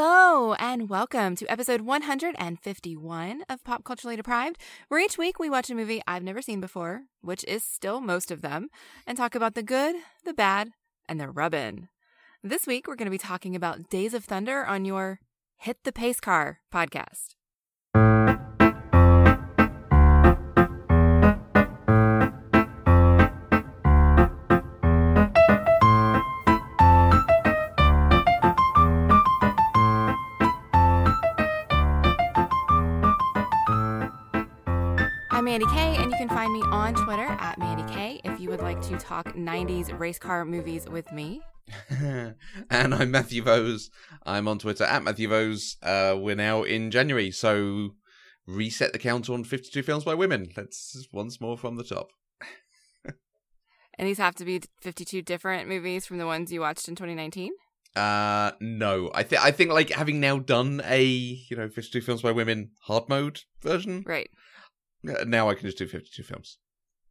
Hello, and welcome to episode 151 of Pop Culturally Deprived, where each week we watch a movie I've never seen before, which is still most of them, and talk about the good, the bad, and the rubbin'. This week we're going to be talking about Days of Thunder on your Hit the Pace Car podcast. Mandy Kay, and you can find me on Twitter at Mandy Kay if you would like to talk 90s race car movies with me. and I'm Matthew Vose. I'm on Twitter at Matthew Vose. Uh, we're now in January, so reset the count on 52 films by women. Let's once more from the top. And these have to be 52 different movies from the ones you watched in 2019? Uh, no, I think I think like having now done a you know 52 films by women hard mode version. Right. Uh, Now I can just do 52 films.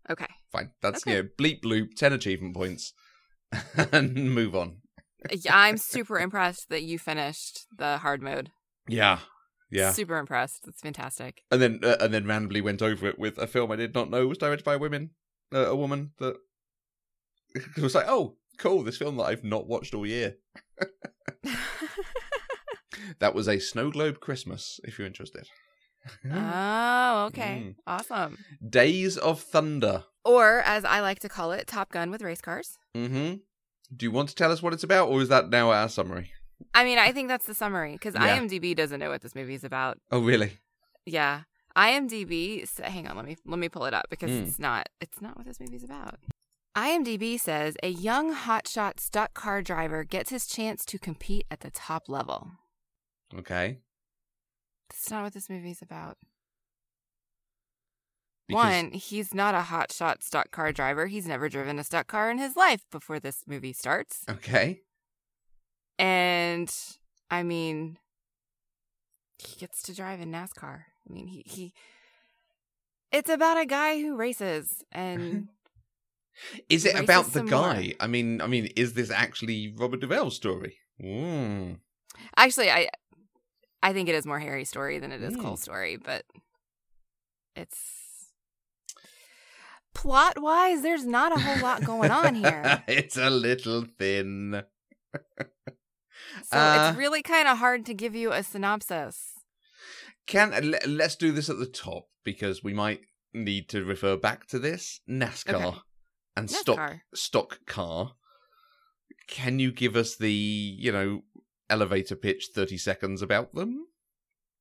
Okay. Fine, that's Okay. you know bleep bloop, 10 achievement points, and move on. Yeah, I'm super impressed that you finished the hard mode. Yeah, yeah. Super impressed. That's fantastic. and then uh, and then randomly went over it with a film I did not know was directed by a woman, uh, a woman that it was like, oh, cool, this film that I've not watched all year. That was a Snow Globe Christmas, if you're interested. Oh, okay. Mm. Awesome. Days of Thunder. Or, as I like to call it, Top Gun with race cars. Mm-hmm. Do you want to tell us what it's about, or is that now our summary? I mean, I think that's the summary because Yeah. IMDb doesn't know what this movie is about. Oh, really? Yeah. IMDb, hang on, let me let me pull it up because Mm. it's not it's not what this movie's about. IMDb says a young hotshot stock car driver gets his chance to compete at the top level. Okay. That's not what this movie's about. Because- One, he's not a hotshot stock car driver. He's never driven a stock car in his life before this movie starts. Okay. And I mean, he gets to drive in NASCAR. I mean, he he. It's about a guy who races, and Is it about the guy? more. I mean, I mean, is this actually Robert Duvall's story? Mm. actually, I I think it is more Harry's story than it is Mm. Cole's story, but it's plot wise. There's not a whole lot going on here. it's a little thin. So Uh, it's really kind of hard to give you a synopsis. Can le- let's do this at the top because we might need to refer back to this NASCAR Okay. and stock stock car. Can you give us the you know elevator pitch thirty seconds about them?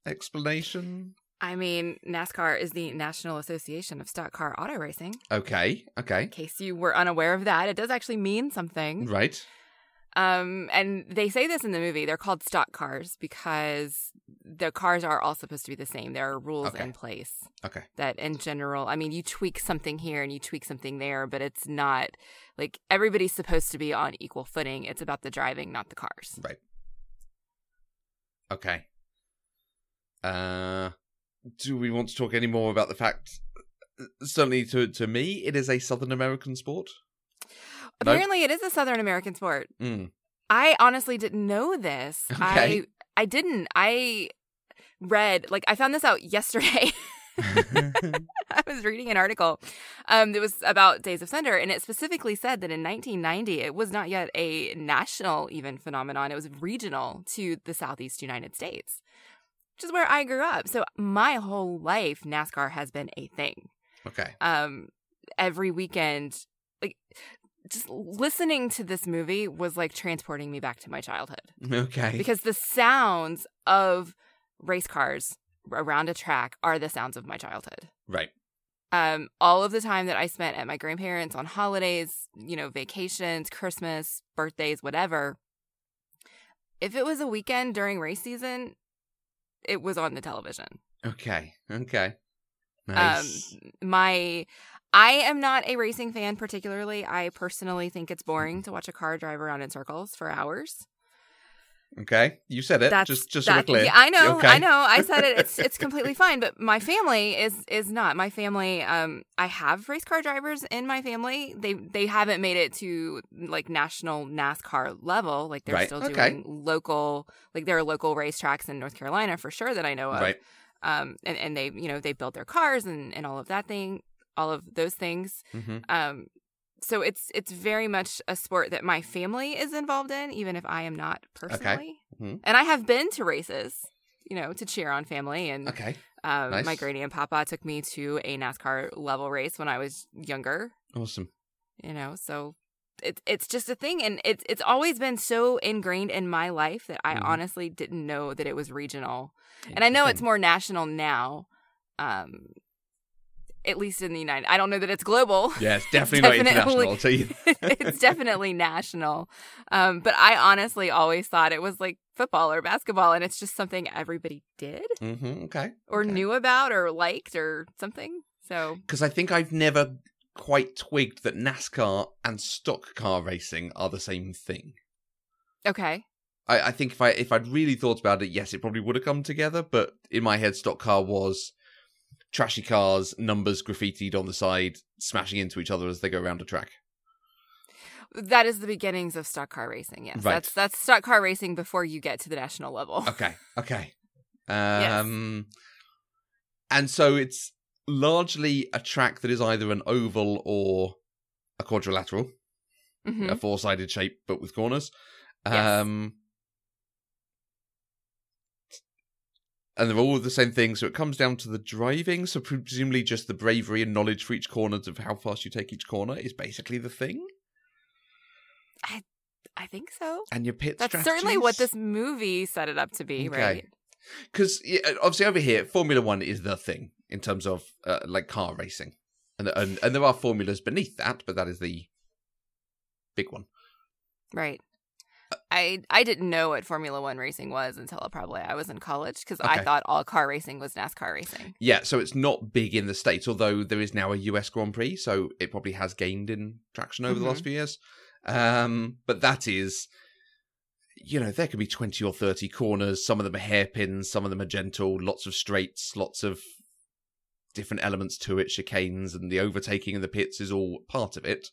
Explanation. I mean, NASCAR is the National Association of Stock Car Auto Racing. Okay. Okay. In case you were unaware of that, it does actually mean something. Right. Um, and they say this in the movie. They're called stock cars because the cars are all supposed to be the same. There are rules Okay. in place Okay. that, in general, I mean, you tweak something here and you tweak something there, but it's not like everybody's supposed to be on equal footing. It's about the driving, not the cars. Right. Okay. Uh, do we want to talk any more about the fact? Certainly, to to me, it is a Southern American sport. No. Apparently, it is a Southern American sport. Mm. I honestly didn't know this. Okay. I I didn't. I read like I found this out yesterday. I was reading an article. Um, it was about Days of Thunder, and it specifically said that in 1990 it was not yet a national even phenomenon. It was regional to the Southeast United States, which is where I grew up. So my whole life, NASCAR has been a thing. okay. Um, every weekend, like just listening to this movie was like transporting me back to my childhood Okay. because the sounds of race cars around a track are the sounds of my childhood. right. Um, all of the time that I spent at my grandparents on holidays, you know, vacations, Christmas, birthdays, whatever. If it was a weekend during race season, it was on the television. Okay. Okay. Nice. Um, my I am not a racing fan particularly. I personally think it's boring to watch a car drive around in circles for hours. Okay, you said it. That's just just so that- clear. Yeah, I know, Okay. I know. I said it. It's it's completely fine. But my family is is not. My family, um, I have race car drivers in my family. They they haven't made it to like national NASCAR level. Like they're Right, still okay. doing local. Like there are local racetracks in North Carolina for sure that I know of. Right. Um, and and they you know they build their cars and and all of that thing, all of those things. hmm Um, so it's it's very much a sport that my family is involved in, even if I am not personally. Mhm. And I have been to races, you know, to cheer on family. And Okay. um, nice. my granny and papa took me to a NASCAR level race when I was younger. Awesome. You know, so it's it's just a thing, and it's it's always been so ingrained in my life that I Mhm. honestly didn't know that it was regional. And I know it's more national now. Um, at least in the United, I don't know that it's global. Yeah, it's definitely, not Definitely. international. I'll tell you. it's definitely national. Um, but I honestly always thought it was like football or basketball, and it's just something everybody did hmm Okay. or Okay. knew about or liked or something. So Because I think I've never quite twigged that NASCAR and stock car racing are the same thing. okay, I, I think if I if I'd really thought about it, yes, it probably would have come together. But in my head, stock car was trashy cars, numbers graffitied on the side, smashing into each other as they go around a track. that is the beginnings of stock car racing. Yes, Right. that's that's stock car racing before you get to the national level. Okay, okay. Um, and so it's largely a track that is either an oval or a quadrilateral, Mhm. a four-sided shape but with corners. Yes. Um, and they're all the same thing, so it comes down to the driving. So presumably, just the bravery and knowledge for each corner of how fast you take each corner is basically the thing. I I think so. And your pit That's certainly what this movie set it up to be, Okay. right? because obviously over here formula one is the thing in terms of uh, like car racing and, and and there are formulas beneath that but that is the big one Right. I I didn't know what Formula One racing was until probably I was in college because I thought all car racing was NASCAR racing. yeah so it's not big in the states although there is now a us grand prix so it probably has gained in traction over the last few years. Um but that is you know there can be 20 or 30 corners some of them are hairpins some of them are gentle lots of straights lots of different elements to it chicanes and the overtaking in the pits is all part of it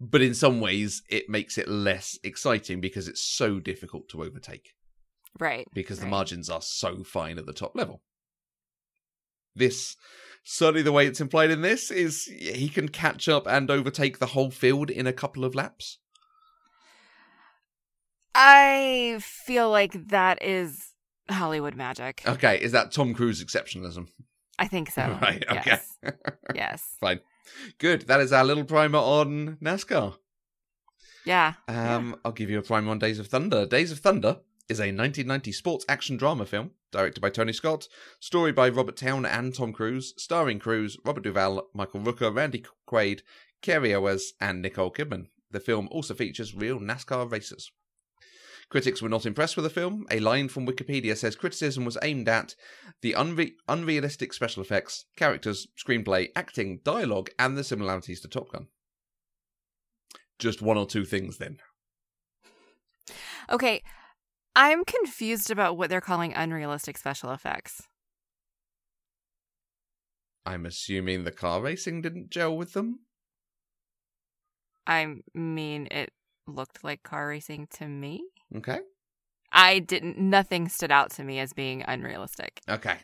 but in some ways it makes it less exciting because it's so difficult to overtake Right. because the margins are so fine at the top level this certainly the way it's implied in this is he can catch up and overtake the whole field in a couple of laps I feel like that is Hollywood magic. okay is that tom cruise exceptionalism I think so. right okay Yes. yes. fine good that is our little primer on nascar Yeah. Um, I'll give you a primer on Days of Thunder. Days of Thunder is a 1990 sports action drama film directed by Tony Scott, story by Robert Towne and Tom Cruise, starring Cruise, Robert Duvall, Michael Rooker, Randy Quaid, Cary Elwes, and Nicole Kidman. The film also features real NASCAR racers. Critics were not impressed with the film. A line from Wikipedia says criticism was aimed at the unre- unrealistic special effects, characters, screenplay, acting, dialogue, and the similarities to Top Gun. Just one or two things then. Okay. I'm confused about what they're calling unrealistic special effects. I'm assuming the car racing didn't gel with them. I mean, it looked like car racing to me. Okay. I didn't, nothing stood out to me as being unrealistic. Okay.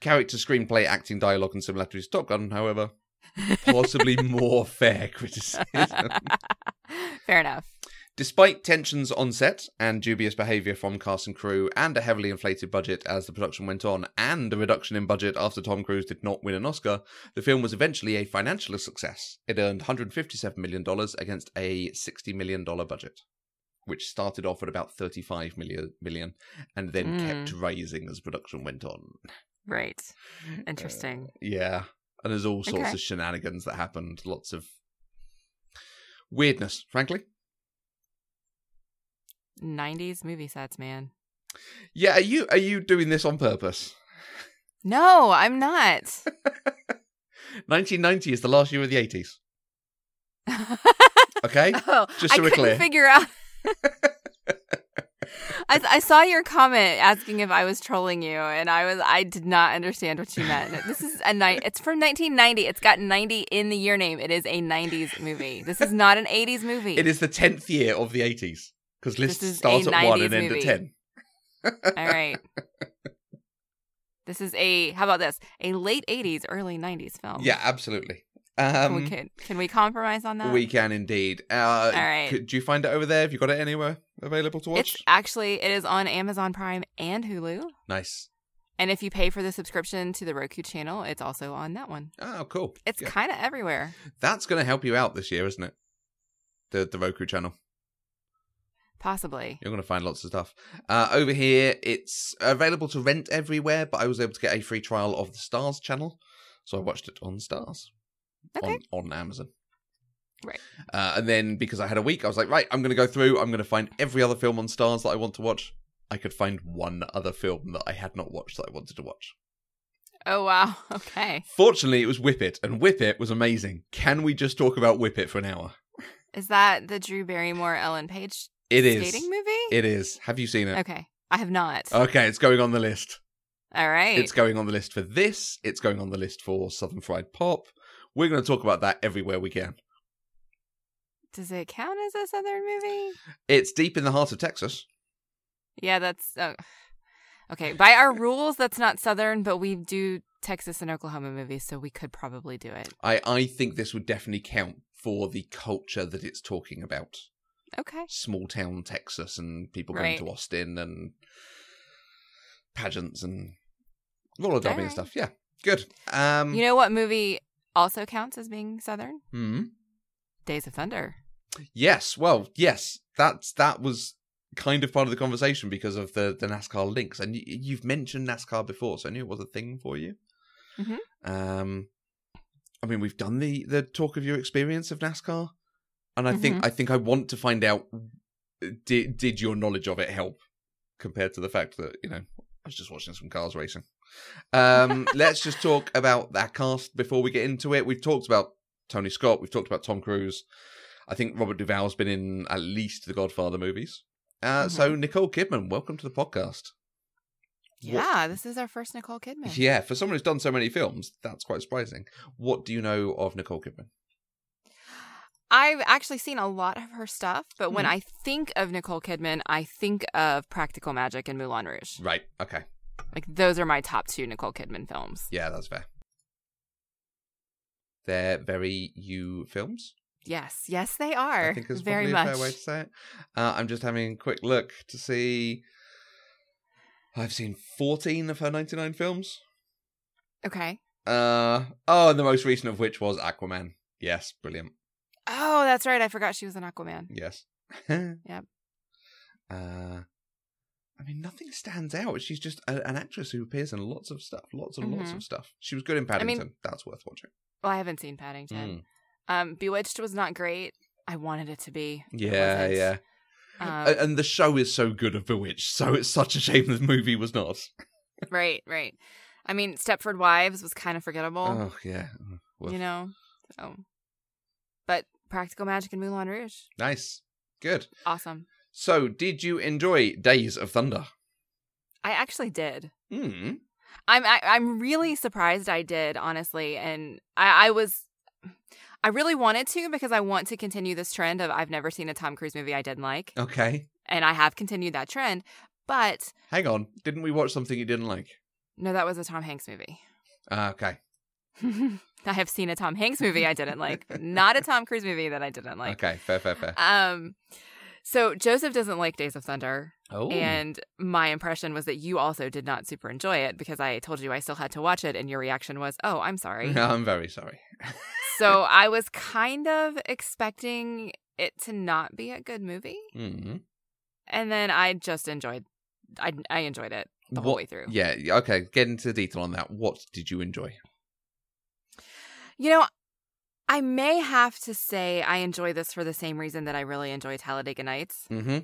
Character, screenplay, acting, dialogue, and similarities to Top Gun, however, possibly more fair criticism. Fair enough. Despite tensions on set and dubious behaviour from cast and crew, and a heavily inflated budget as the production went on, and a reduction in budget after Tom Cruise did not win an Oscar, the film was eventually a financial success. It earned $157 million against a $60 million budget, which started off at about $35 million, million and then Mm. kept rising as production went on. Right. Interesting. Yeah. And there's all sorts Okay. of shenanigans that happened, lots of weirdness, frankly. 90s movie sets, man. Yeah, are you are you doing this on purpose? No, I'm not. 1990 is the last year of the 80s. Okay? oh, Just so I we're couldn't clear. figure out. I, I saw your comment asking if I was trolling you, and I was I did not understand what you meant. This is a night. It's from 1990. It's got 90 in the year name. It is a 90s movie. This is not an 80s movie. It is the tenth year of the eighties because lists is start at one and end movie. at ten. All right. This is a how about this? A late 80s, early 90s film. Yeah, absolutely. Can we Um, can, can we compromise on that? we can indeed. Uh, All right. Could you find it over there? Have you got it anywhere available to watch? It's actually it is on Amazon Prime and Hulu. Nice. And if you pay for the subscription to the Roku channel, it's also on that one. Oh, cool. It's Yeah. kind of everywhere. That's going to help you out this year, isn't it? The the Roku channel. Possibly. You're going to find lots of stuff. Uh, over here, it's available to rent everywhere, but I was able to get a free trial of the Starz channel, so I watched it on Starz Okay. on, on Amazon. Right. Uh, and then because I had a week, I was like, right, I'm going to go through. I'm going to find every other film on Starz that I want to watch. I could find one other film that I had not watched that I wanted to watch. Oh wow. Okay. Fortunately, it was Whip It, and Whip It was amazing. Can we just talk about Whip It for an hour? Is that the Drew Barrymore Ellen Page It is. skating movie? It is. Have you seen it? okay. I have not. Okay, it's going on the list. All right. It's going on the list for this. It's going on the list for Southern Fried Pop. We're going to talk about that everywhere we can. Does it count as a southern movie? It's deep in the heart of Texas. Yeah, that's uh, okay. By our rules, that's not southern, but we do Texas and Oklahoma movies, so we could probably do it. I, I think this would definitely count for the culture that it's talking about. Okay. Small town Texas and people Right. going to Austin and pageants and roller derby and stuff. Yeah, good. Um, You know what movie also counts as being southern? hmm. Days of Thunder. Yes, well, yes, that's that was kind of part of the conversation because of the the NASCAR links, and y- you've mentioned NASCAR before, so I knew it was a thing for you. Mhm. Um, I mean, we've done the the talk of your experience of NASCAR, and I think Mhm. I think I want to find out did did your knowledge of it help compared to the fact that you know I was just watching some cars racing. Um, let's just talk about that cast before we get into it. We've talked about Tony Scott. We've talked about Tom Cruise. I think Robert Duvall's been in at least the Godfather movies. Uh, So Nicole Kidman, welcome to the podcast. What- Yeah, this is our first Nicole Kidman. Yeah, for someone who's done so many films, that's quite surprising. What do you know of Nicole Kidman? I've actually seen a lot of her stuff, but when Mhm. I think of Nicole Kidman, I think of Practical Magic and Moulin Rouge. Right. Okay. Like those are my top two Nicole Kidman films. Yeah, that's fair. They're very you films. Yes, yes, they are. I think is very much. a fair way to say it. Uh, I'm just having a quick look to see. I've seen 14 of her 99 films. Okay. Uh oh, and the most recent of which was Aquaman. Yes, brilliant. Oh, that's right. I forgot she was an Aquaman. Yes. Yep. Uh, I mean, nothing stands out. She's just a, an actress who appears in lots of stuff, lots and lots Mhm. of stuff. She was good in I mean- Paddington. That's worth watching. Well, I haven't seen Paddington. Mm. Um, Bewitched was not great. I wanted it to be. Yeah, yeah. Um, and the show is so good of Bewitched, so it's such a shame the movie was not. right, right. I mean, Stepford Wives was kind of forgettable. Oh yeah, woof. you know. So, but Practical Magic and Moulin Rouge, nice, good. awesome. So, did you enjoy Days of Thunder? I actually did. Hmm. I'm I, I'm really surprised I did, honestly, and I, I was. I really wanted to because I want to continue this trend of I've never seen a Tom Cruise movie I didn't like, Okay. and I have continued that trend. But Hang on. Didn't we watch something you didn't like? no, that was a Tom Hanks movie. Ah, okay. I have seen a Tom Hanks movie I didn't like, not a Tom Cruise movie that I didn't like. okay. Fair. Fair. Fair. Um, so Joseph doesn't like Days of Thunder, oh. and my impression was that you also did not super enjoy it because I told you I still had to watch it, and your reaction was, "Oh, I'm sorry." I'm very sorry. so I was kind of expecting it to not be a good movie, hmm and then I just enjoyed. I I enjoyed it the whole What- way through. Yeah. yeah, Okay. Get into the detail on that. What did you enjoy? You know, I may have to say I enjoy this for the same reason that I really enjoy Talladega Nights. Mm-hmm.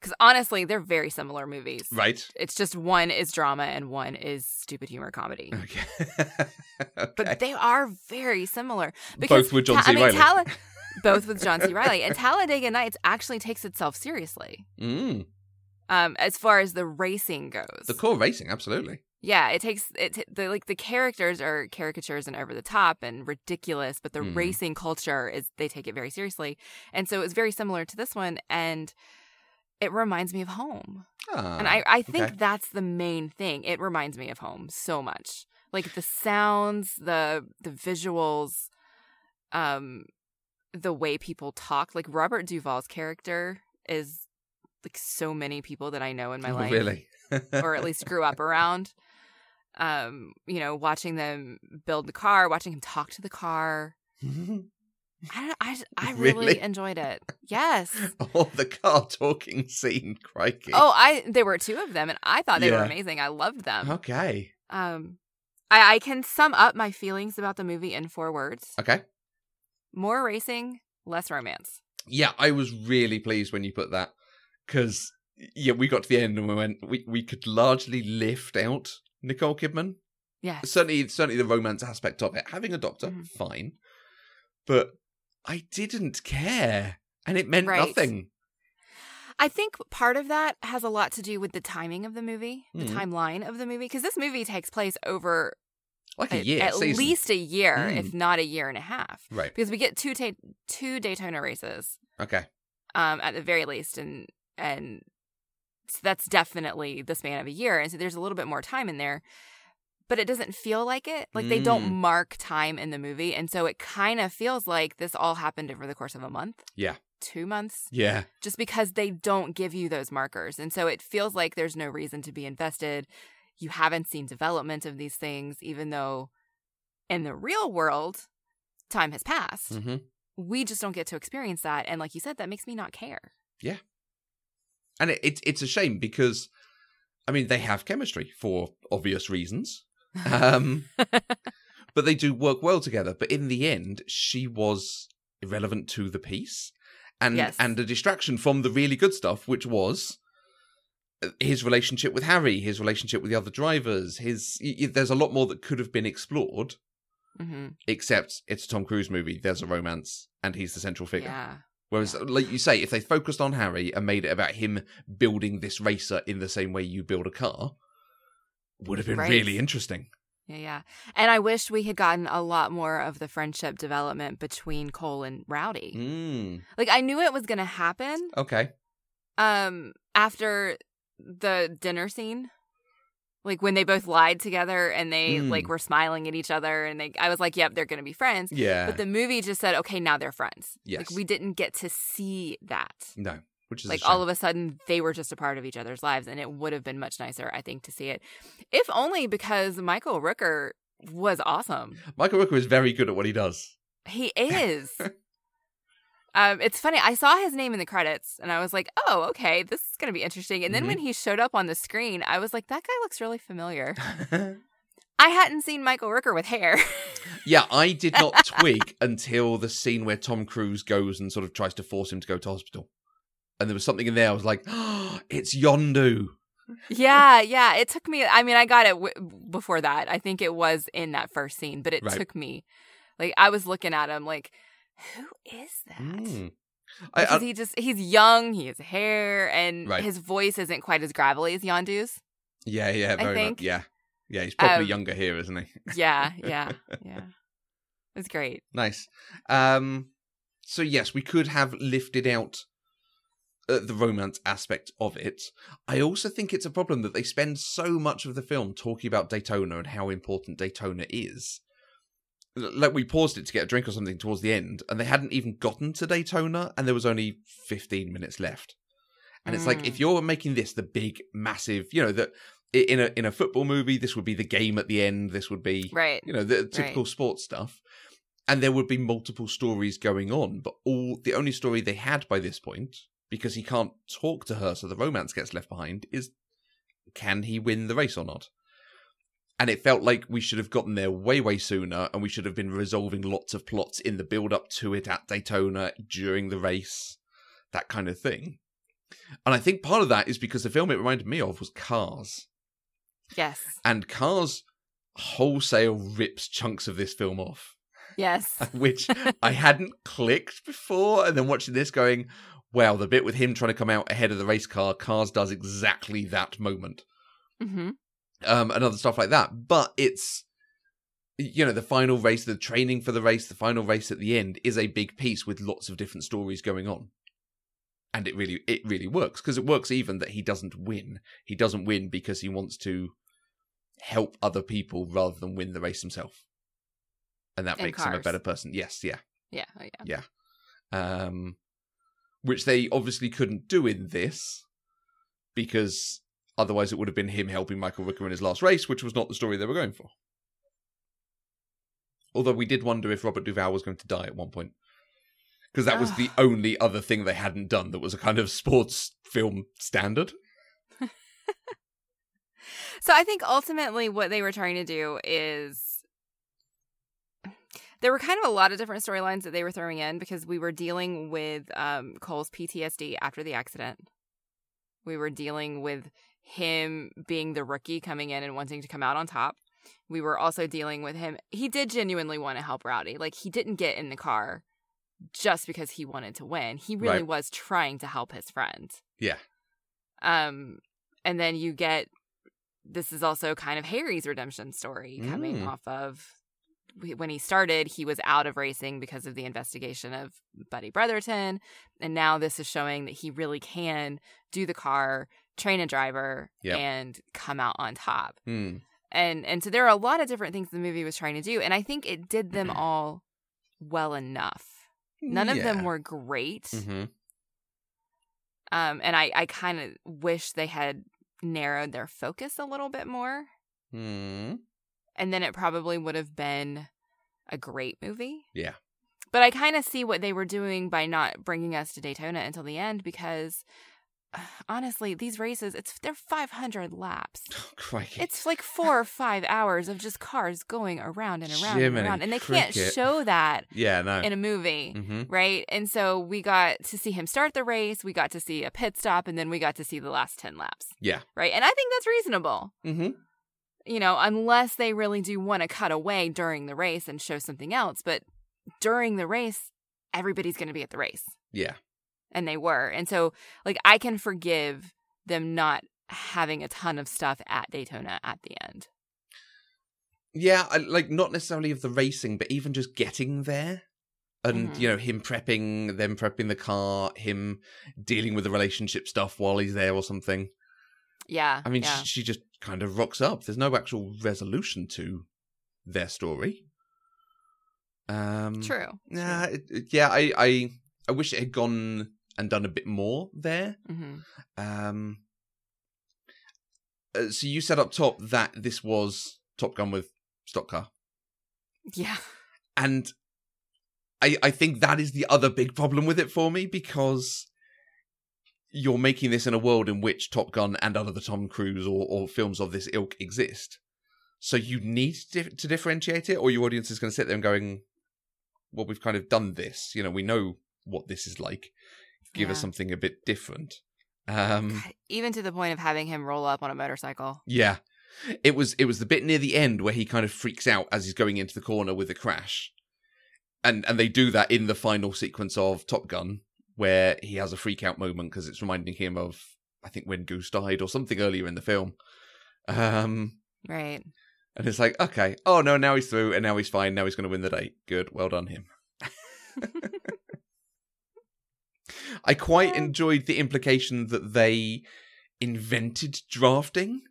Because honestly, they're very similar movies. Right. It's just one is drama and one is stupid humor comedy. Okay. okay. But they are very similar. Both with John C. I mean, Reilly. Both with John C. Reilly. And Talladega Nights actually takes itself seriously. Mm. Um, as far as the racing goes, The core racing, absolutely. Yeah, it takes it. T- the like the characters are caricatures and over the top and ridiculous, but the Mhm. racing culture is they take it very seriously, and so it's very similar to this one, and it reminds me of home. Ah, And I, I think okay. that's the main thing. It reminds me of home so much. Like the sounds, the the visuals, um, the way people talk. Like Robert Duvall's character is like so many people that I know in my Oh, life, really? or at least grew up around. Um, you know, watching them build the car, watching him talk to the car. I don't, I, I really, Really? enjoyed it. Yes. oh, the car talking scene, crikey. Oh, I there were two of them, and I thought they were amazing. I loved them. okay. Um, I, I can sum up my feelings about the movie in four words: Okay. more racing, less romance. Yeah, I was really pleased when you put that because yeah, we got to the end and we went we we could largely lift out Nicole Kidman. Yeah. Certainly, certainly the romance aspect of it. Having a doctor, Mhm. fine, but I didn't care, and it meant Right. nothing. I think part of that has a lot to do with the timing of the movie, the Mhm. timeline of the movie, because this movie takes place over Like a a- year, at season. least a year, Mm. if not a year and a half, right. because we get two ta- two Daytona races, Okay. um, at the very least, and and so that's definitely the span of a year, and so there's a little bit more time in there. But it doesn't feel like it. Like they don't Mm. mark time in the movie. And so it kind of feels like this all happened over the course of a month. Yeah. Two months. Yeah. just because they don't give you those markers. And so it feels like there's no reason to be invested. You haven't seen development of these things, even though in the real world, time has passed. hmm We just don't get to experience that. And like you said, that makes me not care. And it, it it's a shame because, I mean, they have chemistry for obvious reasons. Um, but they do work well together. But in the end, she was irrelevant to the piece, and Yes. and a distraction from the really good stuff, which was uh, his relationship with Harry, his relationship with the other drivers. His y- y- there's a lot more that could have been explored. hmm Except it's a Tom Cruise movie. There's a romance, and he's the central figure. Yeah. Whereas, like you say, if they focused on Harry and made it about him building this racer in the same way you build a car, would have been Right. really interesting. Yeah. Yeah. And I wish we had gotten a lot more of the friendship development between Cole and Rowdy. Mm. Like I knew it was going to happen. Okay. um after the dinner scene like when they both lied together and they Mm. like were smiling at each other and they i was like yep they're gonna be friends Yeah. but the movie just said okay now they're friends Yes. like we didn't get to see that no. Which is like all of a sudden they were just a part of each other's lives and it would have been much nicer i think to see it if only because michael rooker was awesome Michael Rooker is very good at what he does. he is Um, it's funny. I saw his name in the credits, and I was like, "Oh, okay, this is gonna be interesting." And then Mhm. when he showed up on the screen, I was like, "That guy looks really familiar." I hadn't seen Michael Rooker with hair. yeah, I did not twig until the scene where Tom Cruise goes and sort of tries to force him to go to hospital. And there was something in there. I was like, oh, it's Yondu. yeah, yeah. It took me. I mean, I got it w- before that. I think it was in that first scene, but it Right. took me. Like I was looking at him, like, who is that? Mm. I, Because I, he just he's young, he has hair, and Right. his voice isn't quite as gravelly as Yondu's. yeah, yeah, I think. much. Yeah. Yeah, he's probably Um, younger here, isn't he? Yeah, yeah, yeah. It's great. Nice. Um, so yes, we could have lifted out uh, the romance aspect of it. I also think it's a problem that they spend so much of the film talking about Daytona and how important Daytona is. Like we paused it to get a drink or something towards the end, and they hadn't even gotten to Daytona, and there was only fifteen minutes left. And it's like Mm. if you're making this the big, massive, you know, that in a in a football movie, this would be the game at the end. This would be Right. you know the typical sports stuff and there would be multiple stories going on but all the only story they had by this point because he can't talk to her so the romance gets left behind is can he win the race or not and it felt like we should have gotten there way way sooner and we should have been resolving lots of plots in the build up to it at Daytona during the race that kind of thing and i think part of that is because the film it reminded me of was cars Yes. and Cars wholesale rips chunks of this film off, Yes. which I hadn't clicked before. And then watching this, going, well, the bit with him trying to come out ahead of the race car, Cars does exactly that moment. hmm Um, and other stuff like that. But it's, you know, the final race, the training for the race, the final race at the end is a big piece with lots of different stories going on. And it really, it really works because it works even that he doesn't win. He doesn't win because he wants to help other people rather than win the race himself. And that makes him a better person. Yes, yeah. Yeah. Oh, yeah. um, which they obviously couldn't do in this because otherwise it would have been him helping Michael Rooker in his last race, which was not the story they were going for. Although we did wonder if Robert Duvall was going to die at one point. Because that was the only other thing they hadn't done that was a kind of sports film standard. So I think ultimately what they were trying to do is there were kind of a lot of different storylines that they were throwing in because we were dealing with um, Cole's PTSD after the accident. We were dealing with him being the rookie coming in and wanting to come out on top. We were also dealing with him. He did genuinely want to help Rowdy. Like he didn't get in the car just because he wanted to win. He really Right. was trying to help his friend. Yeah. Um, and then you get this is also kind of Harry's redemption story coming Mm. off of when he started, he was out of racing because of the investigation of Buddy Brotherton, and now this is showing that he really can do the car, train a driver, Yep. and come out on top. Hmm. And and so there are a lot of different things the movie was trying to do, and I think it did them all well enough. None of them were great. Mhm. Um, and I, I kind of wish they had narrowed their focus a little bit more. Hmm. And then it probably would have been a great movie. Yeah. But I kind of see what they were doing by not bringing us to Daytona until the end because honestly, these races, it's they're 500 laps. Oh, crikey. It's like four or five hours of just cars going around and around Jiminy and around. And they can't show that yeah, no. in a movie. hmm Right. And so we got to see him start the race. We got to see a pit stop and then we got to see the last 10 laps. Yeah. Right. And I think that's reasonable, hmm you know, unless they really do want to cut away during the race and show something else. But during the race, everybody's going to be at the race. Yeah. And they were. And so, like, I can forgive them not having a ton of stuff at Daytona at the end. Yeah, I, like not necessarily of the racing, but even just getting there. And Mhm. you know him prepping, them prepping the car, him dealing with the relationship stuff while he's there or something. Yeah. I mean, yeah. she, she just kind of rocks up. There's no actual resolution to their story. Um, True. Yeah, it, it- yeah. I, I, I wish it had gone and done a bit more there. hmm Um, uh, so you said up top that this was Top Gun with stock car, Yeah. and I, I think that is the other big problem with it for me because you're making this in a world in which Top Gun and other Tom Cruise or, or films of this ilk exist. So you need to, to differentiate it, or your audience is going to sit there and going, "Well, we've kind of done this. You know, we know what this is like. Give us something a bit different." Um, God, Even to the point of having him roll up on a motorcycle. Yeah. It was it was the bit near the end where he kind of freaks out as he's going into the corner with a crash. And and they do that in the final sequence of Top Gun where he has a freak out moment because it's reminding him of I think when Goose died or something earlier in the film. Um Right. and it's like, okay, oh no, now he's through and now he's fine, now he's going to win the day. Good, well done him. I quite Yeah. enjoyed the implication that they invented drafting.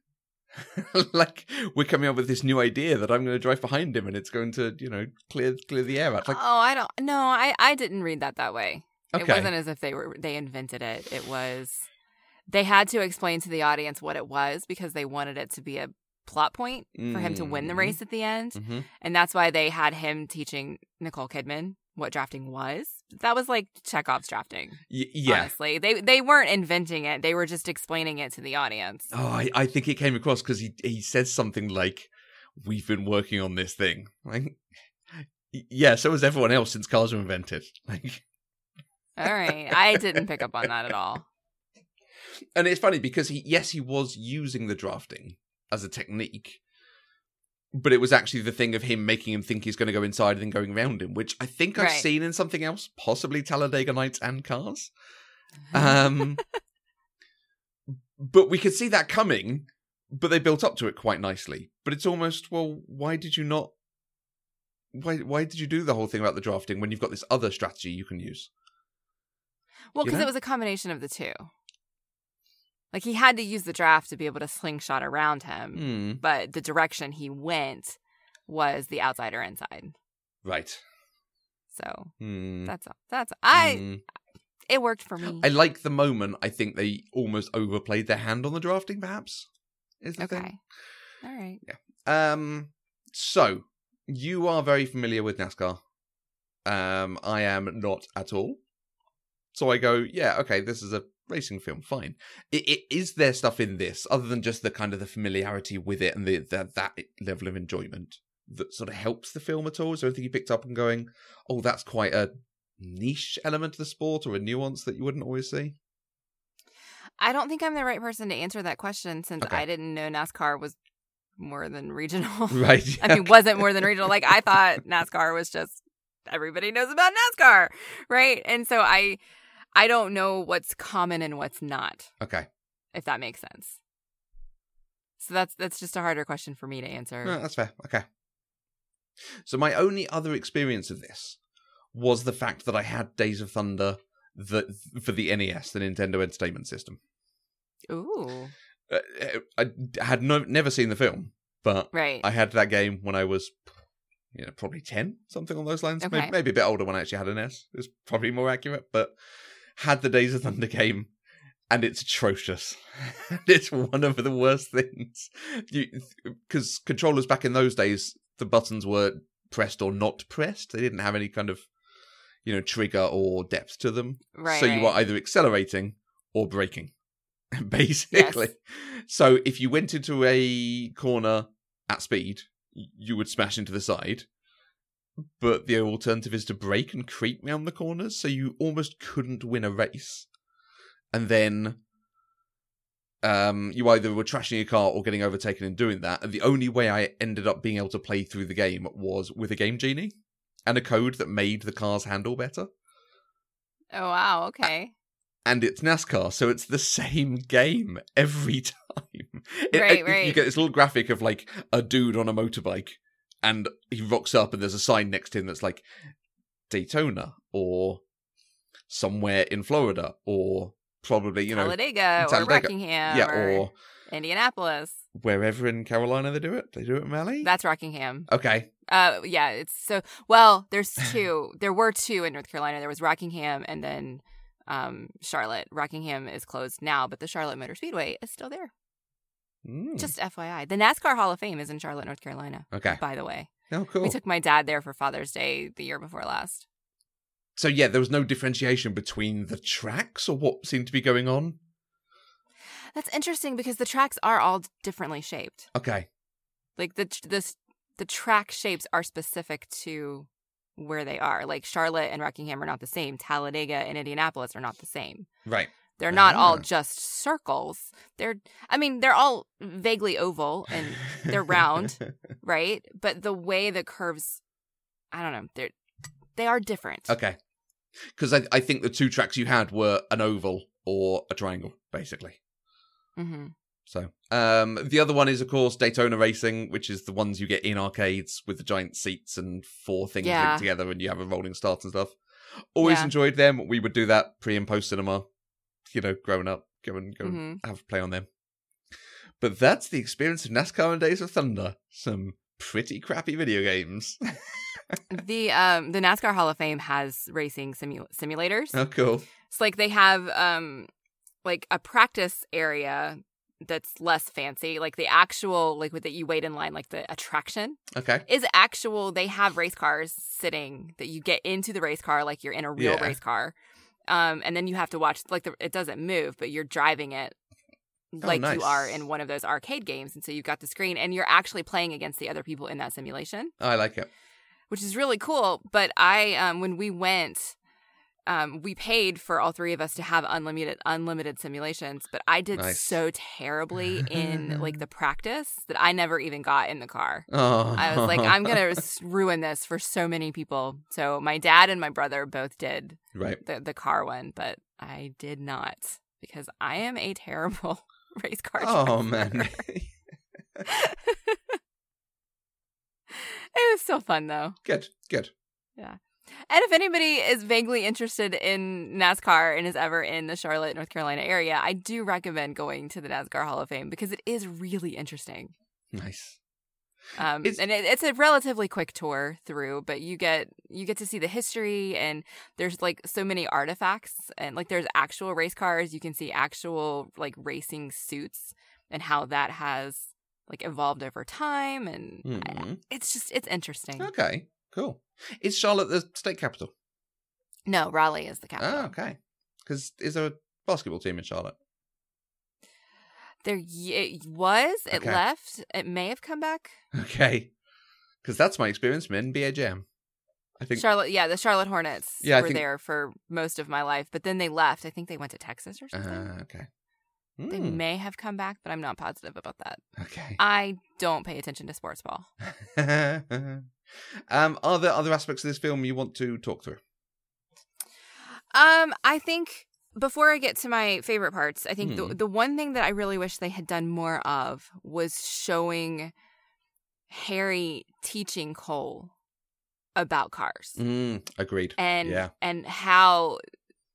like we're coming up with this new idea that I'm going to drive behind him and it's going to, you know, clear clear the air out. Like, oh, I don't. No, I I didn't read that that way. It wasn't as if they were they invented it. It was they had to explain to the audience what it was because they wanted it to be a plot point for him to win the Mhm. race at the end, hmm and that's why they had him teaching Nicole Kidman what drafting was. That was like Chekhov's drafting. Y- yeah. Honestly, they they weren't inventing it; they were just explaining it to the audience. Oh, I, I think it came across because he he says something like, "We've been working on this thing." Like, yeah, so has everyone else since cars were invented. Like, All right, I didn't pick up on that at all. and it's funny because he yes he was using the drafting as a technique but it was actually the thing of him making him think he's going to go inside and then going around him which i think i've Right. seen in something else possibly talladega nights and cars Um, but we could see that coming, but they built up to it quite nicely. But it's almost, well, why did you not? Why why did you do the whole thing about the drafting when you've got this other strategy you can use? Well, You because know? it was a combination of the two. Like he had to use the draft to be able to slingshot around him, Hmm. but the direction he went was the outsider inside. Right. So Hmm. that's all. That's I. Hmm. It worked for me. I like the moment. I think they almost overplayed their hand on the drafting. Perhaps is the okay. thing. All right. Um. So you are very familiar with NASCAR. Um. I am not at all. So I go, yeah, okay, this is a racing film, fine. It, it is there stuff in this other than just the kind of the familiarity with it and the, the that level of enjoyment that sort of helps the film at all? Is there anything you picked up and going, oh, that's quite a niche element of the sport or a nuance that you wouldn't always see? I don't think I'm the right person to answer that question since Okay. I didn't know NASCAR was more than regional. Right. I mean, wasn't more than regional. Like I thought NASCAR was just everybody knows about NASCAR, right? And so I I don't know what's common and what's not, okay. if that makes sense. So that's that's just a harder question for me to answer. No, that's fair. Okay. So my only other experience of this was the fact that I had Days of Thunder the, for the NES, the Nintendo Entertainment System. Ooh, Uh, I had no, never seen the film, but right. I had that game when I was, you know, probably ten, something on those lines. Okay. Maybe, maybe a bit older when I actually had an S. It's probably more accurate, but had the Days of Thunder game, and it's atrocious. it's one of the worst things. Because controllers back in those days, the buttons were pressed or not pressed. They didn't have any kind of, you know, trigger or depth to them. right. so you were either accelerating or braking, basically. So if you went into a corner at speed, you would smash into the side. But the alternative is to brake and creep round the corners, so you almost couldn't win a race. And then um, you either were trashing your car or getting overtaken and doing that. And the only way I ended up being able to play through the game was with a game genie and a code that made the cars handle better Oh wow. Okay. and it's NASCAR, so it's the same game every time. It- Right, it- right. You get this little graphic of like a dude on a motorbike, and he rocks up, and there's a sign next to him that's like Daytona or somewhere in Florida or probably you know Talladega or Rockingham yeah or, or Indianapolis. wherever in Carolina they do it. They do it in Mali. That's Rockingham. okay. Uh, yeah, it's so well. There's two. there were two in North Carolina. There was Rockingham and then um, Charlotte. Rockingham is closed now, but the Charlotte Motor Speedway is still there. Mm, Just FYI, the NASCAR Hall of Fame is in Charlotte, North Carolina. okay. By the way, Oh, cool. we took my dad there for Father's Day the year before last. so yeah, there was no differentiation between the tracks or what seemed to be going on. That's interesting because the tracks are all differently shaped. Okay. Like the the the track shapes are specific to where they are. Like Charlotte and Rockingham are not the same. Talladega and Indianapolis are not the same. Right. They're not all Ah. just circles. They're I mean, they're all vaguely oval and they're round, right? But the way the curves I don't know, they're they are different. Okay. Because I, I think the two tracks you had were an oval or a triangle, basically. hmm So, um, the other one is, of course, Daytona Racing, which is the ones you get in arcades with the giant seats and four things Yeah. linked together, and you have a rolling start and stuff. Always Yeah. enjoyed them. We would do that pre and post cinema. You know, growing up, go and go Mhm. and have a play on them. But that's the experience of NASCAR and Days of Thunder. Some pretty crappy video games. The um the NASCAR Hall of Fame has racing simu- simulators. oh, cool. It's like they have um like a practice area that's less fancy. Like the actual like with that you wait in line, like the attraction Okay. is actual. They have race cars sitting that you get into the race car like you're in a real Yeah. race car. Um, and then you have to watch like the, it doesn't move, but you're driving it like Oh, nice. you are in one of those arcade games. And so you've got the screen and you're actually playing against the other people in that simulation Oh, I like it. which is really cool. But I, um, when we went, um, we paid for all three of us to have unlimited unlimited simulations. But I did Nice. so terribly in like the practice that I never even got in the car. Oh. I was like, I'm gonna ruin this for so many people. So my dad and my brother both did Right. the the car one, but I did not because I am a terrible race car. Oh driver. man. It was still fun though. good, good. And if anybody is vaguely interested in NASCAR and is ever in the Charlotte, North Carolina area, I do recommend going to the NASCAR Hall of Fame because it is really interesting. Nice. Um, It's- and it, it's a relatively quick tour through, but you get you get to see the history and there's like so many artifacts and like there's actual race cars. You can see actual like racing suits and how that has like evolved over time, and Hmm. it's just it's interesting. Okay, cool. Is Charlotte the state capital? No, Raleigh is the capital. Oh, okay. Because is there a basketball team in Charlotte? There it was. It Okay. left. It may have come back. Okay. Because that's my experience from NBA Jam. I think. Charlotte, yeah, the Charlotte Hornets Yeah, I were think- there for most of my life, but then they left. I think they went to Texas or something. Uh, okay. They Hmm, may have come back, but I'm not positive about that. Okay. I don't pay attention to sports ball. um, are there other aspects of this film you want to talk through? Um, I think before I get to my favorite parts, I think the Hmm. the one thing that I really wish they had done more of was showing Harry teaching Cole about cars Mm, agreed. and yeah. and how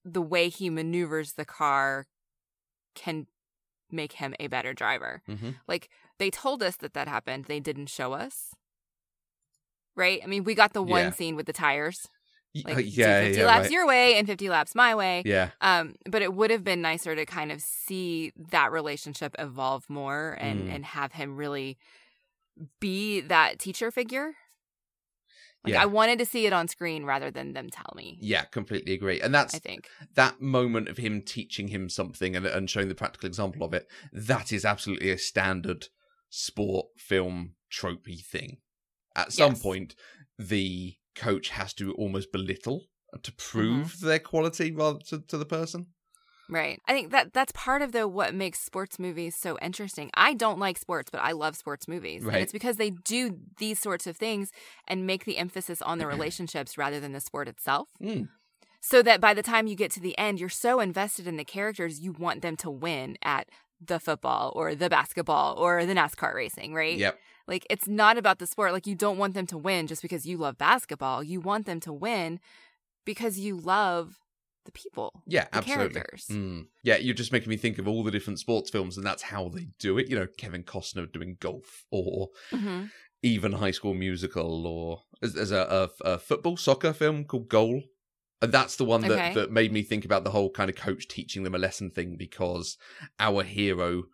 the way he maneuvers the car can make him a better driver. hmm Like they told us that that happened, they didn't show us. Right? I mean, we got the one Yeah. scene with the tires. Like uh, yeah, 50 yeah, laps right. your way and 50 laps my way. Yeah. Um, but it would have been nicer to kind of see that relationship evolve more and Mm. and have him really be that teacher figure. Like Yeah. I wanted to see it on screen rather than them tell me. Yeah, completely agree. And that's I think. that moment of him teaching him something and, and showing the practical example of it, that is absolutely a standard sport film tropey thing. At some Yes. point, the coach has to almost belittle to prove Mm-hmm. their quality rather to, to the person. Right. I think that that's part of the what makes sports movies so interesting. I don't like sports, but I love sports movies. Right. And it's because they do these sorts of things and make the emphasis on the relationships rather than the sport itself. Mm. So that by the time you get to the end, you're so invested in the characters, you want them to win at the football or the basketball or the NASCAR racing, right? Yep. Like it's not about the sport. Like you don't want them to win just because you love basketball. You want them to win because you love the people. Yeah, The absolutely. characters. Mm. Yeah, you're just making me think of all the different sports films, and that's how they do it. You know, Kevin Costner doing golf, or hmm even High School Musical, or there's, there's a, a, a football soccer film called Goal, and that's the one that Okay. that made me think about the whole kind of coach teaching them a lesson thing because our hero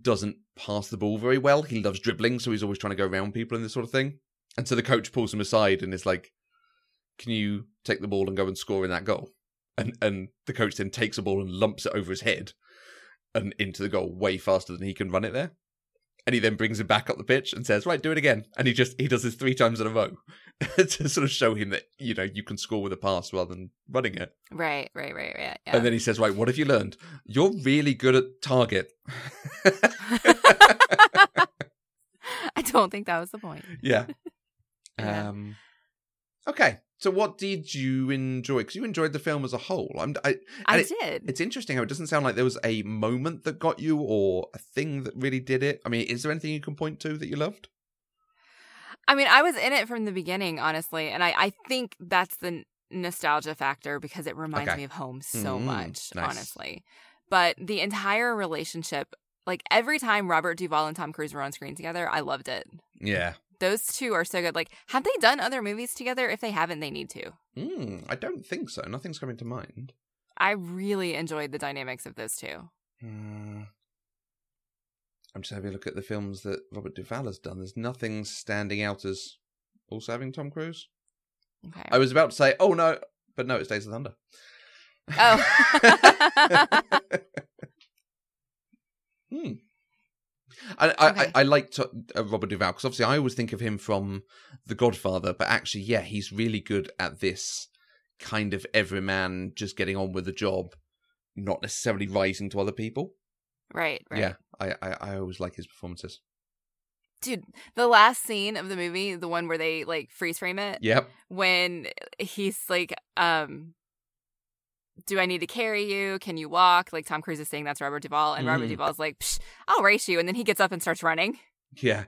doesn't pass the ball very well. He loves dribbling, so he's always trying to go around people and this sort of thing. And so the coach pulls him aside and is like, "Can you take the ball and go and score in that goal?" And and the coach then takes the ball and lumps it over his head and into the goal way faster than he can run it there. And he then brings him back up the pitch and says, "Right, do it again." And he just he does this three times in a row to sort of show him that you know you can score with a pass rather than running it. Right, right, right, right. Yeah. And then he says, "Right, what have you learned? You're really good at target." I don't think that was the point. yeah. Yeah. Um. Okay, so what did you enjoy? Because you enjoyed the film as a whole. I'm. I, I it- did. it's interesting how it doesn't sound like there was a moment that got you or a thing that really did it. I mean, is there anything you can point to that you loved? I mean, I was in it from the beginning, honestly, and I, I think that's the nostalgia factor because it reminds Okay. me of home so Mm, much, nice. honestly. But the entire relationship, like every time Robert Duvall and Tom Cruise were on screen together, I loved it. Yeah. Those two are so good. Like, have they done other movies together? If they haven't, they need to. Mm, I don't think so. Nothing's coming to mind. I really enjoyed the dynamics of those two. Uh, I'm just having a look at the films that Robert Duvall has done. There's nothing standing out as also having Tom Cruise. Okay. I was about to say, oh no, but no, it's Days of Thunder. Oh. hmm. I, I, Okay. I, I liked uh, Robert Duvall because obviously I always think of him from The Godfather, but actually, yeah, he's really good at this kind of everyman just getting on with the job, not necessarily rising to other people. right, right. Yeah, I, I, I always like his performances. Dude, the last scene of the movie, the one where they like freeze frame it, Yep. when he's like, um, do I need to carry you? Can you walk? Like Tom Cruise is saying that's Robert Duvall, and Robert Mm. Duvall's like, Psh, I'll race you. And then he gets up and starts running. Yeah.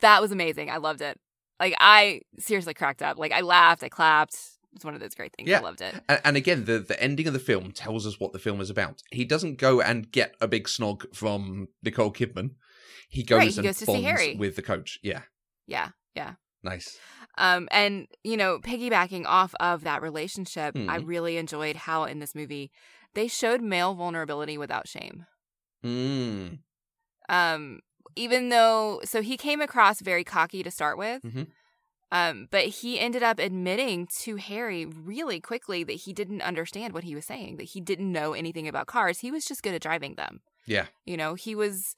That was amazing. I loved it. Like I seriously cracked up. Like I laughed, I clapped. It's one of those great things. Yeah. I loved it. And, and again, the, the ending of the film tells us what the film is about. He doesn't go and get a big snog from Nicole Kidman. He goes Right, he and goes bonds with the coach. Yeah. Yeah, yeah. Nice. Um, and you know, piggybacking off of that relationship, I Mhm. really enjoyed how in this movie they showed male vulnerability without shame. Mm. Um, even though, so he came across very cocky to start with. Mhm. Um, but he ended up admitting to Harry really quickly that he didn't understand what he was saying, that he didn't know anything about cars. He was just good at driving them. Yeah. You know, he was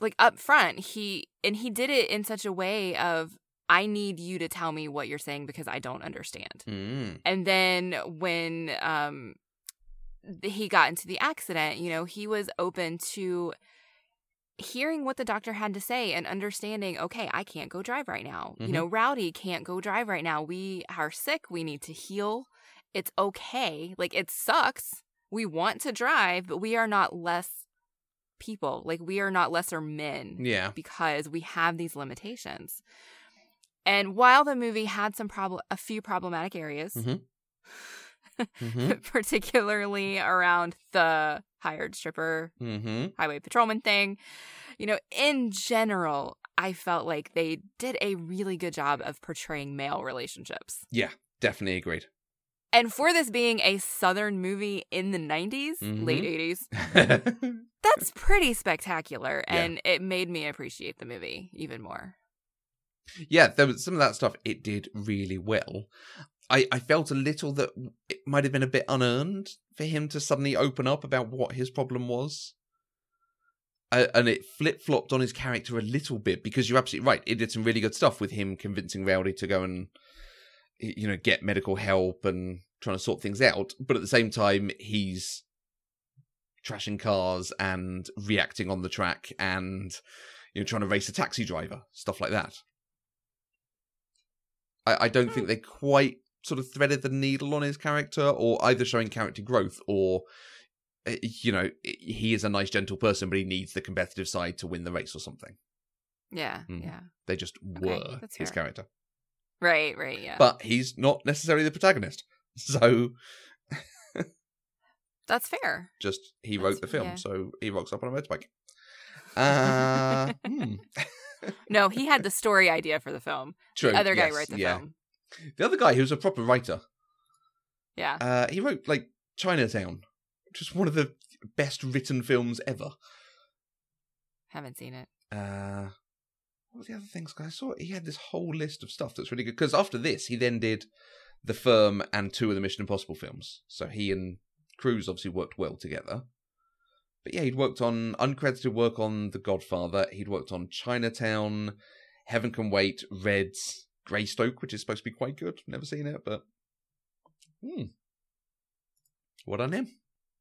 like up front. He and he did it in such a way of I need you to tell me what you're saying because I don't understand. Mm. And then when um he got into the accident, you know, he was open to hearing what the doctor had to say and understanding, okay, I can't go drive right now. Mhm. You know, Rowdy can't go drive right now. We are sick. We need to heal. It's okay. Like it sucks. We want to drive, but we are not less people. Like we are not lesser men Yeah. because we have these limitations. And while the movie had some problem, a few problematic areas, Mhm. Mm-hmm. particularly around the hired stripper Mm-hmm. highway patrolman thing, you know, in general, I felt like they did a really good job of portraying male relationships. Yeah. Definitely agreed. And for this being a southern movie in the 90s, Mhm. late 80s, that's pretty spectacular Yeah. and it made me appreciate the movie even more. Yeah, there was some of that stuff it did really well. I, I felt a little that it might have been a bit unearned for him to suddenly open up about what his problem was. Uh, and it flip flopped on his character a little bit because you're absolutely right. It did some really good stuff with him convincing Rowdy to go and, you know, get medical help and trying to sort things out. But at the same time, he's trashing cars and reacting on the track and, you know, trying to race a taxi driver, stuff like that. I, I don't think they quite sort of threaded the needle on his character, or either showing character growth, or uh, you know, he is a nice, gentle person, but he needs the competitive side to win the race or something. Yeah, Mm. yeah. They just Okay, were his fair. character, Right, right, yeah. but he's not necessarily the protagonist. So that's fair. just he That's- wrote the film, yeah. so he rocks up on a motorbike. Uh, hmm. No, he had the story idea for the film. True. the other guy yes, wrote the yeah. film. The other guy, who's a proper writer, Yeah. uh, he wrote like Chinatown, which is one of the best written films ever. Haven't seen it. Uh, what were the other things? I saw he had this whole list of stuff that's really good. Because after this, he then did The Firm and two of the Mission Impossible films. So he and Cruise obviously worked well together. But yeah, he'd worked on uncredited work on The Godfather. He'd worked on Chinatown, Heaven Can Wait, Reds, Greystoke, which is supposed to be quite good. Never seen it, but hmm. What on him?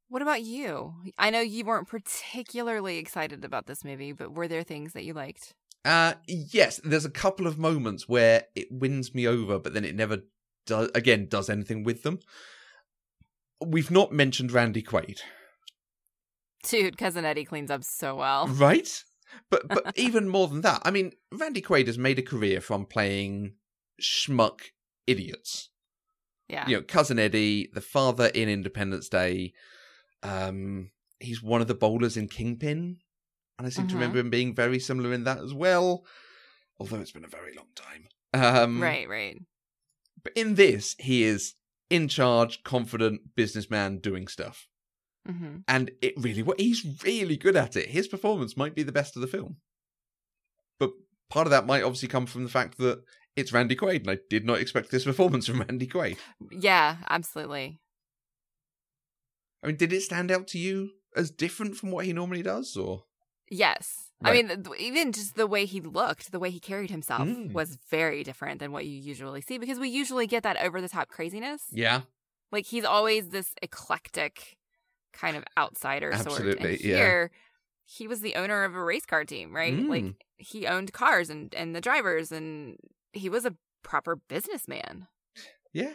What about you? I know you weren't particularly excited about this movie, but were there things that you liked? Uh yes, there's a couple of moments where it wins me over, but then it never does again does anything with them. We've not mentioned Randy Quaid, Dude, cousin Eddie cleans up so well. right? But but even more than that, I mean, Randy Quaid has made a career from playing schmuck idiots. Yeah. You know, cousin Eddie, the father in Independence Day. Um, he's one of the bowlers in Kingpin, and I seem to Mhm. remember him being very similar in that as well. Although it's been a very long time. Um, right, right. But in this, he is in charge, confident businessman doing stuff. Hmm And it really, he's really good at it. His performance might be the best of the film. But part of that might obviously come from the fact that it's Randy Quaid, and I did not expect this performance from Randy Quaid. Yeah, absolutely. I mean, did it stand out to you as different from what he normally does, or? Yes. I mean, even just the way he looked, the way he carried himself Mm. was very different than what you usually see because we usually get that over the top craziness. Yeah, Like he's always this eclectic kind of outsider sort. Absolutely, And yeah. here, he was the owner of a race car team, right? Mm. Like he owned cars and and the drivers, and he was a proper businessman. yeah.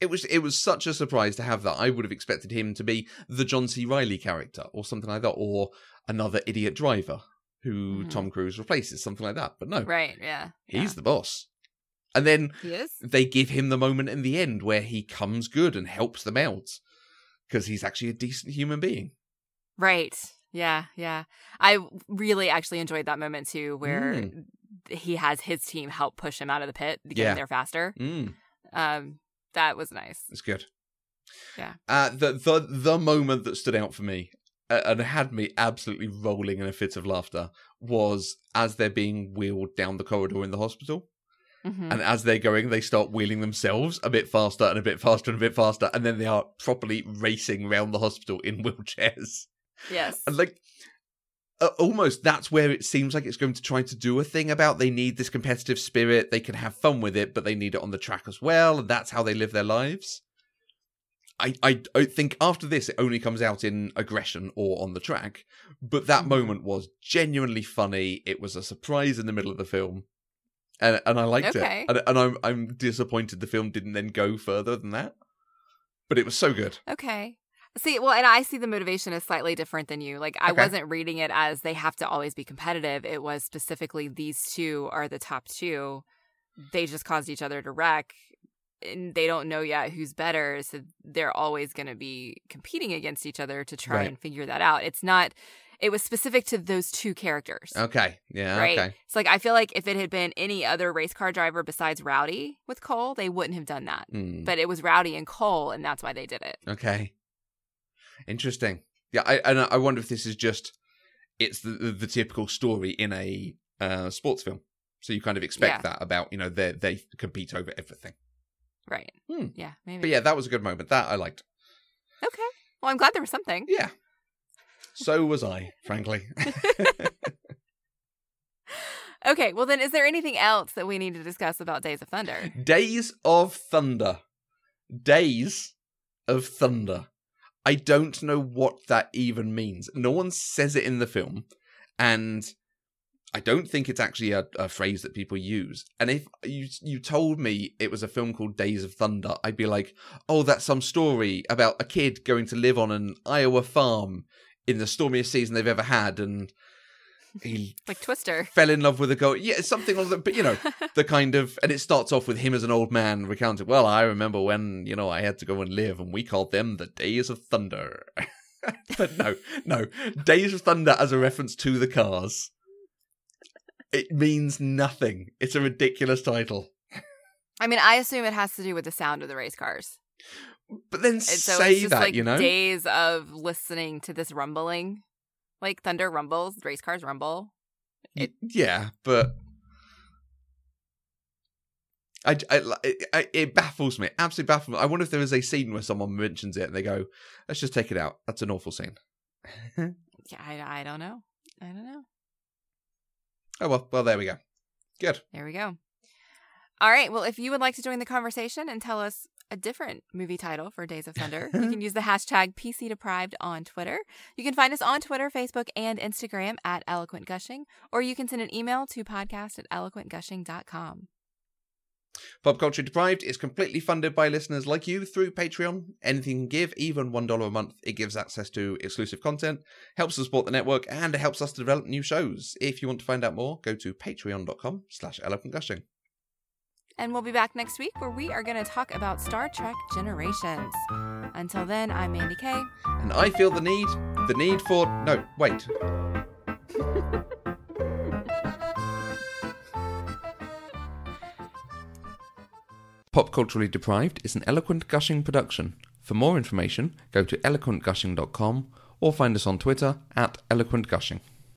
It was it was such a surprise to have that. I would have expected him to be the John C. Reilly character or something like that, or another idiot driver who Mhm. Tom Cruise replaces, something like that. But no, Right. Yeah. he's the boss. And then yeah. they give him the moment in the end where he comes good and helps them out because he's actually a decent human being. Right. Yeah. Yeah. I really actually enjoyed that moment too, where Mm. he has his team help push him out of the pit, get Yeah. there faster. Mm. Um, that was nice. It's good. Yeah. Uh, the the the moment that stood out for me uh, and had me absolutely rolling in a fit of laughter was as they're being wheeled down the corridor in the hospital, Mhm. and as they're going, they start wheeling themselves a bit faster and a bit faster and a bit faster, and then they are properly racing around the hospital in wheelchairs. Yes. And like. Uh, almost that's where it seems like it's going to try to do a thing about they need this competitive spirit they can have fun with it but they need it on the track as well and that's how they live their lives I, I I think after this it only comes out in aggression or on the track, but that Mhm. moment was genuinely funny. It was a surprise in the middle of the film, and and I liked Okay. it. And, and I'm I'm disappointed the film didn't then go further than that, but it was so good. Okay. See, well, and I see the motivation as slightly different than you. Like, I Okay. wasn't reading it as they have to always be competitive. It was specifically these two are the top two. They just caused each other to wreck, and they don't know yet who's better. So they're always going to be competing against each other to try Right. and figure that out. It's not, it was specific to those two characters. Okay, yeah, Right. okay, It's like I feel like if it had been any other race car driver besides Rowdy with Cole, they wouldn't have done that. Hmm, But it was Rowdy and Cole, and that's why they did it. okay, interesting. Yeah, I and I wonder if this is just it's the the, the typical story in a uh, sports film. So you kind of expect Yeah. that about you know they they compete over everything. Right. Hmm. Yeah, maybe. But yeah, that was a good moment. That I liked. Okay. Well, I'm glad there was something. Yeah. So was I, frankly. Okay. Well, then, is there anything else that we need to discuss about Days of Thunder? Days of Thunder. Days of Thunder. I don't know what that even means. No one says it in the film, and I don't think it's actually a, a phrase that people use. And if you you told me it was a film called Days of Thunder, I'd be like, "Oh, that's some story about a kid going to live on an Iowa farm in the stormiest season they've ever had, and he Like Twister. fell in love with a girl. Yeah, something like that. But you know, the kind of and it starts off with him as an old man recounting. Well, I remember when you know I had to go and live, and we called them the Days of Thunder. but no, no, Days of Thunder as a reference to the cars. It means nothing. It's a ridiculous title. I mean, I assume it has to do with the sound of the race cars. But then And so say it's just that, like you know. days of listening to this rumbling, like thunder rumbles, race cars rumble. Y- yeah, but I, I, it, I- it baffles me. Absolutely baffles me. I wonder if there is a scene where someone mentions it and they go, "Let's just take it out." That's an awful scene. Yeah, I, I don't know. I don't know. Oh well, well there we go. Good. There we go. All right. Well, if you would like to join the conversation and tell us a different movie title for Days of Thunder, you can use the hashtag PC Deprived on Twitter. You can find us on Twitter, Facebook, and Instagram at Eloquent Gushing, or you can send an email to podcast at eloquentgushing.com. Pop Culture Deprived is completely funded by listeners like you through Patreon. Anything you can give, even $1 a month, it gives access to exclusive content, helps us support the network, and it helps us to develop new shows. If you want to find out more, go to patreon.com slash eloquentgushing. And we'll be back next week where we are going to talk about Star Trek Generations. Until then, I'm Mandy Kay. And I feel the need, the need for, no, wait. Pop Culturally Deprived is an Eloquent Gushing production. For more information, go to eloquentgushing.com or find us on Twitter at eloquentgushing.